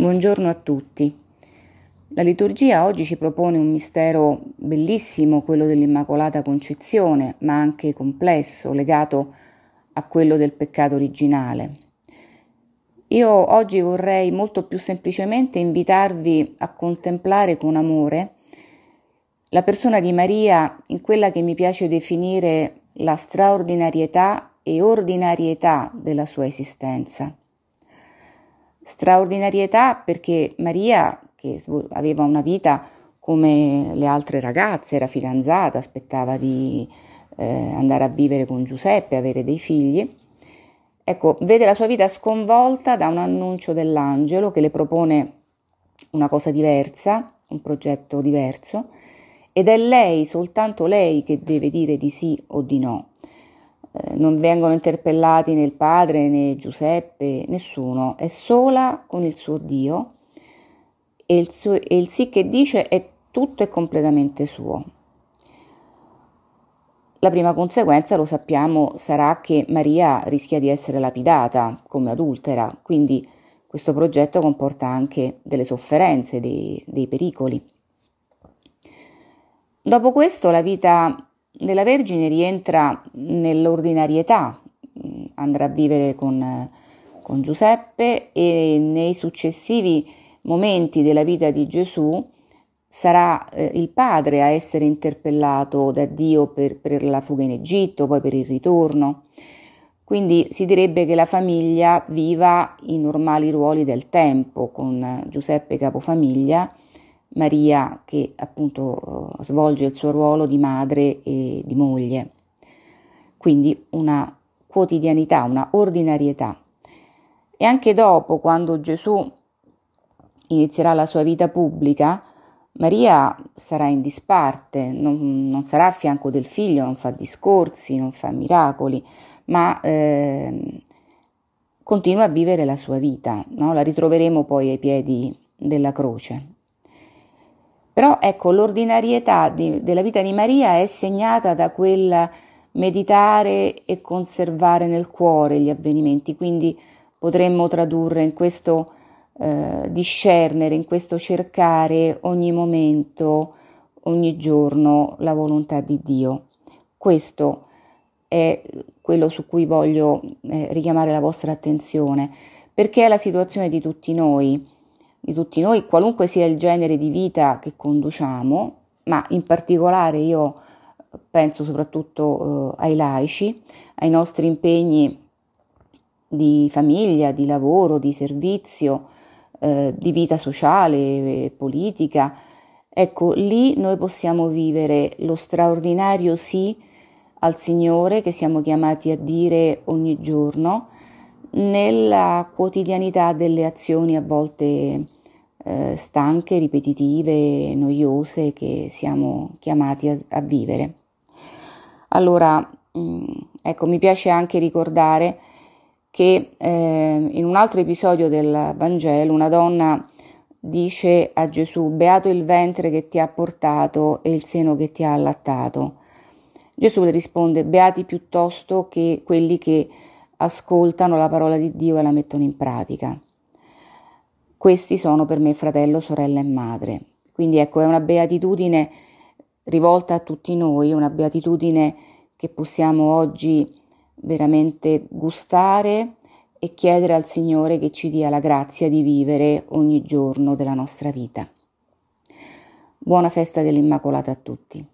Buongiorno a tutti. La liturgia oggi ci propone un mistero bellissimo, quello dell'Immacolata Concezione, ma anche complesso, legato a quello del peccato originale. Io oggi vorrei molto più semplicemente invitarvi a contemplare con amore la persona di Maria in quella che mi piace definire la straordinarietà e ordinarietà della sua esistenza. Straordinarietà perché Maria, che aveva una vita come le altre ragazze, era fidanzata, aspettava di eh, andare a vivere con Giuseppe, avere dei figli, ecco, vede la sua vita sconvolta da un annuncio dell'angelo che le propone una cosa diversa, un progetto diverso, ed è lei, soltanto lei, che deve dire di sì o di no. Eh, non vengono interpellati né il padre né Giuseppe, nessuno, è sola con il suo Dio e il, suo, e il sì che dice è tutto e completamente suo. La prima conseguenza, lo sappiamo, sarà che Maria rischia di essere lapidata come adultera, quindi questo progetto comporta anche delle sofferenze, dei, dei pericoli. Dopo questo la vita della Vergine rientra nell'ordinarietà, mm, andrà a vivere con, con Giuseppe e nei successivi momenti della vita di Gesù sarà eh, il padre a essere interpellato da Dio per, per, la fuga in Egitto, poi per il ritorno. Quindi si direbbe che la famiglia viva i normali ruoli del tempo, con Giuseppe capofamiglia Maria che appunto eh, svolge il suo ruolo di madre e di moglie. Quindi una quotidianità, una ordinarietà. E anche dopo, quando Gesù inizierà la sua vita pubblica, Maria sarà in disparte, non, non sarà a fianco del figlio, non fa discorsi, non fa miracoli, ma eh, continua a vivere la sua vita. No? La ritroveremo poi ai piedi della croce. Però ecco, l'ordinarietà di, della vita di Maria è segnata da quel meditare e conservare nel cuore gli avvenimenti, quindi potremmo tradurre in questo eh, discernere, in questo cercare ogni momento, ogni giorno la volontà di Dio. Questo è quello su cui voglio eh, richiamare la vostra attenzione, perché è la situazione di tutti noi di tutti noi, qualunque sia il genere di vita che conduciamo, ma in particolare io penso soprattutto eh, ai laici, ai nostri impegni di famiglia, di lavoro, di servizio, eh, di vita sociale, e politica. Ecco, lì noi possiamo vivere lo straordinario sì al Signore che siamo chiamati a dire ogni giorno nella quotidianità delle azioni a volte eh, stanche, ripetitive, noiose che siamo chiamati a, a vivere. Allora, mh, mm, ecco, mi piace anche ricordare che eh, in un altro episodio del Vangelo una donna dice a Gesù, beato il ventre che ti ha portato e il seno che ti ha allattato. Gesù le risponde, beati piuttosto che quelli che ascoltano la parola di Dio e la mettono in pratica. Questi sono per me fratello, sorella e madre. Quindi ecco, è una beatitudine rivolta a tutti noi, una beatitudine che possiamo oggi veramente gustare e chiedere al Signore che ci dia la grazia di vivere ogni giorno della nostra vita. Buona festa dell'Immacolata a tutti.